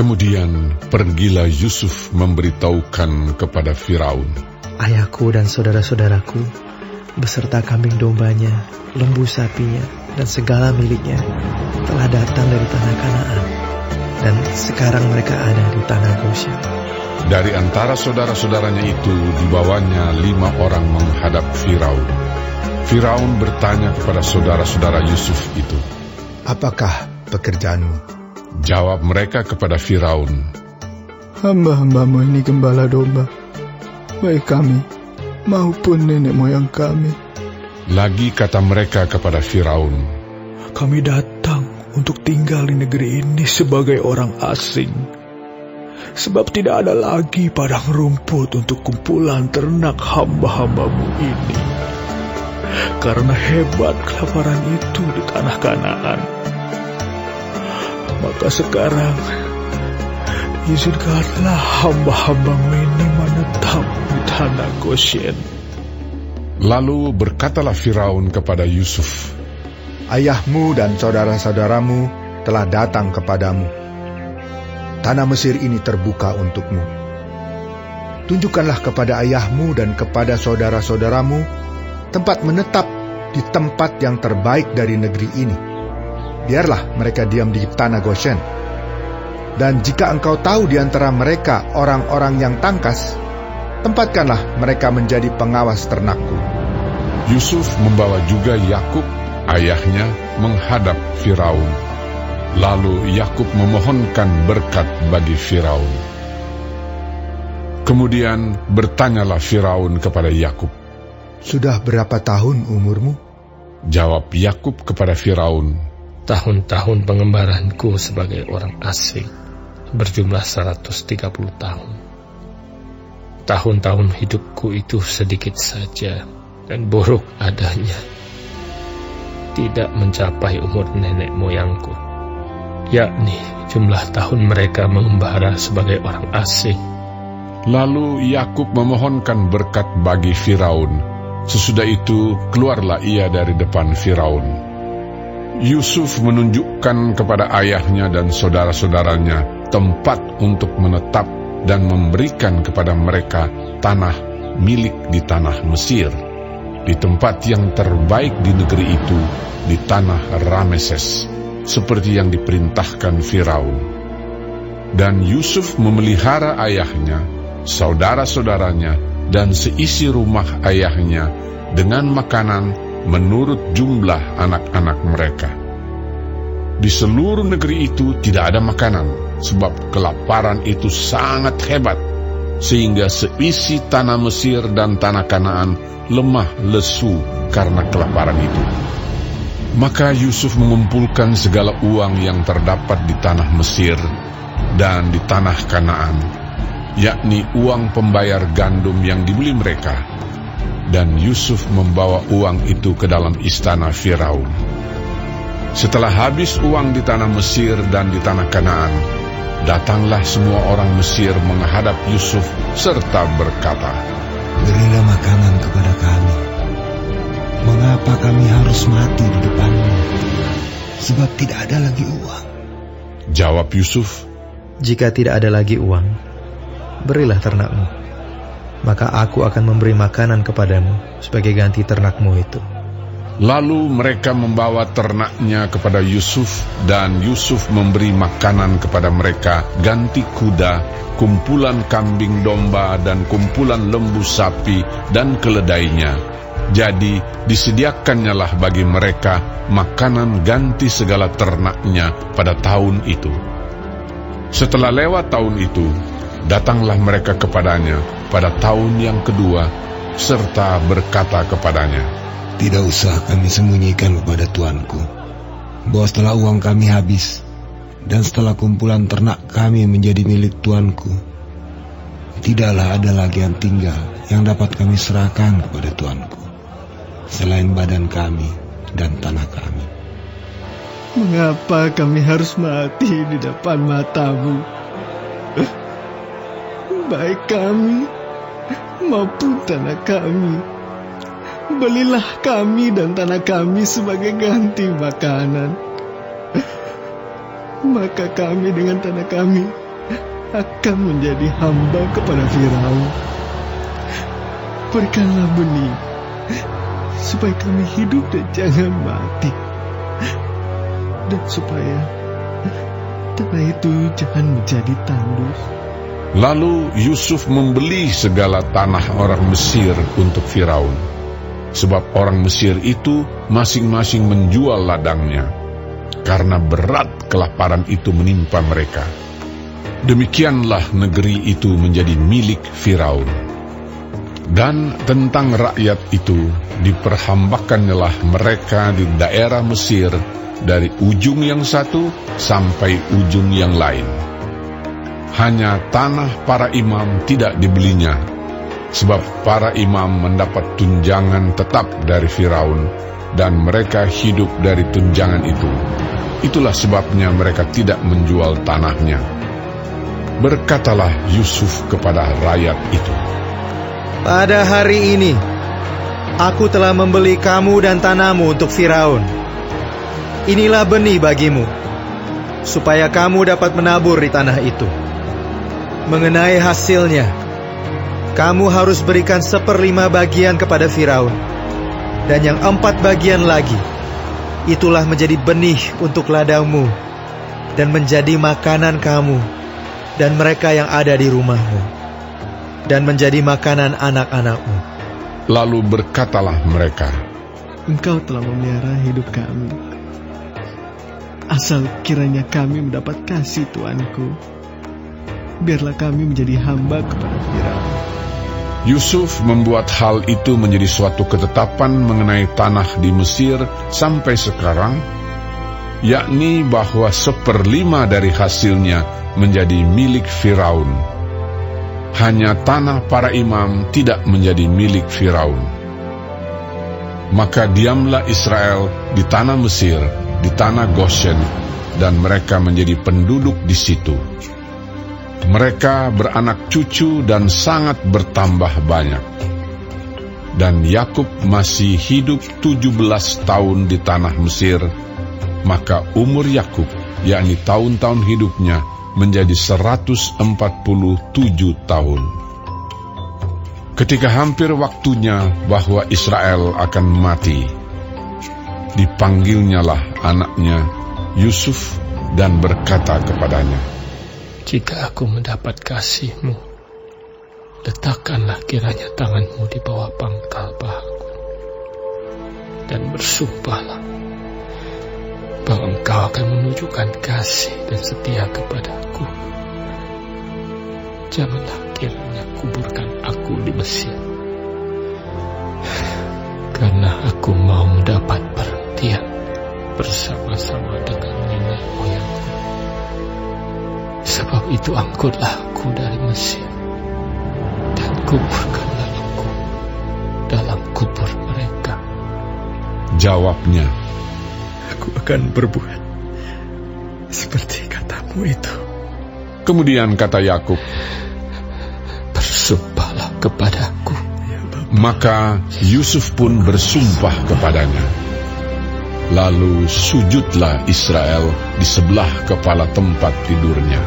Kemudian pergilah Yusuf memberitahukan kepada Firaun, Ayahku dan saudara-saudaraku, beserta kambing dombanya, lembu sapinya, dan segala miliknya, telah datang dari tanah Kanaan, dan sekarang mereka ada di tanah Goshen. Dari antara saudara-saudaranya itu dibawanya lima orang menghadap Firaun. Firaun bertanya kepada saudara-saudara Yusuf itu, Apakah pekerjaanmu? Jawab mereka kepada Firaun, Hamba-hambamu ini gembala domba, baik kami maupun nenek moyang kami. Lagi kata mereka kepada Firaun, Kami datang untuk tinggal di negeri ini sebagai orang asing. Sebab tidak ada lagi padang rumput untuk kumpulan ternak hamba-hambamu ini. Karena hebat kelaparan itu di tanah Kanaan. Maka sekarang, izinkanlah hamba-hambamu ini menetap di tanah Goshen. Lalu berkatalah Firaun kepada Yusuf, Ayahmu dan saudara-saudaramu telah datang kepadamu. Tanah Mesir ini terbuka untukmu. Tunjukkanlah kepada ayahmu dan kepada saudara-saudaramu tempat menetap di tempat yang terbaik dari negeri ini. Biarlah mereka diam di tanah Goshen. Dan jika engkau tahu di antara mereka orang-orang yang tangkas, tempatkanlah mereka menjadi pengawas ternakku. Yusuf membawa juga Yakub, ayahnya, menghadap Firaun. Lalu Yakub memohonkan berkat bagi Firaun. Kemudian bertanyalah Firaun kepada Yakub. Sudah berapa tahun umurmu? Jawab Yakub kepada Firaun, Tahun-tahun pengembaranku sebagai orang asing berjumlah 130 tahun. Tahun-tahun hidupku itu sedikit saja dan buruk adanya. Tidak mencapai umur nenek moyangku, yakni jumlah tahun mereka mengembara sebagai orang asing. Lalu Yakub memohonkan berkat bagi Firaun. Sesudah itu keluarlah ia dari depan Firaun. Yusuf menunjukkan kepada ayahnya dan saudara-saudaranya tempat untuk menetap dan memberikan kepada mereka tanah milik di tanah Mesir, di tempat yang terbaik di negeri itu, di tanah Rameses, seperti yang diperintahkan Firaun. Dan Yusuf memelihara ayahnya, saudara-saudaranya, dan seisi rumah ayahnya dengan makanan menurut jumlah anak-anak mereka. Di seluruh negeri itu tidak ada makanan, sebab kelaparan itu sangat hebat, sehingga seisi tanah Mesir dan tanah Kanaan lemah lesu karena kelaparan itu. Maka Yusuf mengumpulkan segala uang yang terdapat di tanah Mesir dan di tanah Kanaan, yakni uang pembayar gandum yang dibeli mereka. Dan Yusuf membawa uang itu ke dalam istana Firaun. Setelah habis uang di tanah Mesir dan di tanah Kanaan, datanglah semua orang Mesir menghadap Yusuf serta berkata, Berilah makanan kepada kami. Mengapa kami harus mati di depanmu? Sebab tidak ada lagi uang. Jawab Yusuf, Jika tidak ada lagi uang, berilah ternakmu. Maka aku akan memberi makanan kepadamu sebagai ganti ternakmu itu. Lalu mereka membawa ternaknya kepada Yusuf dan Yusuf memberi makanan kepada mereka ganti kuda, kumpulan kambing domba dan kumpulan lembu sapi dan keledainya. Jadi disediakannya lah bagi mereka makanan ganti segala ternaknya pada tahun itu. Setelah lewat tahun itu, datanglah mereka kepadanya pada tahun yang kedua serta berkata kepadanya, Tidak usah kami sembunyikan kepada tuanku bahwa setelah uang kami habis dan setelah kumpulan ternak kami menjadi milik tuanku, tidaklah ada lagi yang tinggal yang dapat kami serahkan kepada tuanku selain badan kami dan tanah kami. Mengapa kami harus mati di depan matamu? Baik kami maupun tanah kami. Belilah kami dan tanah kami sebagai ganti makanan. Maka kami dengan tanah kami akan menjadi hamba kepada Firaun. Berikanlah benih, supaya kami hidup dan jangan mati. Dan supaya tanah itu jangan menjadi tandus. Lalu Yusuf membeli segala tanah orang Mesir untuk Firaun, sebab orang Mesir itu masing-masing menjual ladangnya, karena berat kelaparan itu menimpa mereka. Demikianlah negeri itu menjadi milik Firaun. Dan tentang rakyat itu diperhambakannyalah mereka di daerah Mesir dari ujung yang satu sampai ujung yang lain. Hanya tanah para imam tidak dibelinya, sebab para imam mendapat tunjangan tetap dari Firaun, dan mereka hidup dari tunjangan itu. Itulah sebabnya mereka tidak menjual tanahnya. Berkatalah Yusuf kepada rakyat itu, Pada hari ini, aku telah membeli kamu dan tanahmu untuk Firaun. Inilah benih bagimu, supaya kamu dapat menabur di tanah itu. Mengenai hasilnya, kamu harus berikan seperlima bagian kepada Firaun, dan yang empat bagian lagi, itulah menjadi benih untuk ladangmu, dan menjadi makanan kamu, dan mereka yang ada di rumahmu, dan menjadi makanan anak-anakmu. lalu berkatalah mereka, Engkau telah memelihara hidup kami. Asal kiranya kami mendapat kasih Tuanku. Biarlah kami menjadi hamba kepada Firaun. Yusuf membuat hal itu menjadi suatu ketetapan mengenai tanah di Mesir sampai sekarang, yakni bahwa seperlima dari hasilnya menjadi milik Firaun. Hanya tanah para imam tidak menjadi milik Firaun. Maka diamlah Israel di tanah Mesir, di tanah Goshen, dan mereka menjadi penduduk di situ. Mereka beranak cucu dan sangat bertambah banyak. Dan Yakub masih hidup 17 tahun di tanah Mesir, maka umur Yakub, yakni tahun-tahun hidupnya, menjadi 147 tahun. Ketika hampir waktunya bahwa Israel akan mati, dipanggilnyalah anaknya Yusuf dan berkata kepadanya, Jika aku mendapat kasihmu, letakkanlah kiranya tanganmu di bawah pangkal pahaku. Dan bersumpahlah bahwa engkau akan menunjukkan kasih dan setia kepadaku. Janganlah kiranya kuburkan aku di Mesir. Karena aku mau mendapat perhentian bersama-sama dengan nenek moyangku. Sebab itu angkutlah aku dari Mesir dan kuburkanlah aku dalam kubur mereka. Jawabnya, Aku akan berbuat seperti katamu itu. kemudian kata Yakub, Bersumpahlah kepadaku. maka Yusuf pun bersumpah kepadanya. Lalu sujudlah Israel di sebelah kepala tempat tidurnya.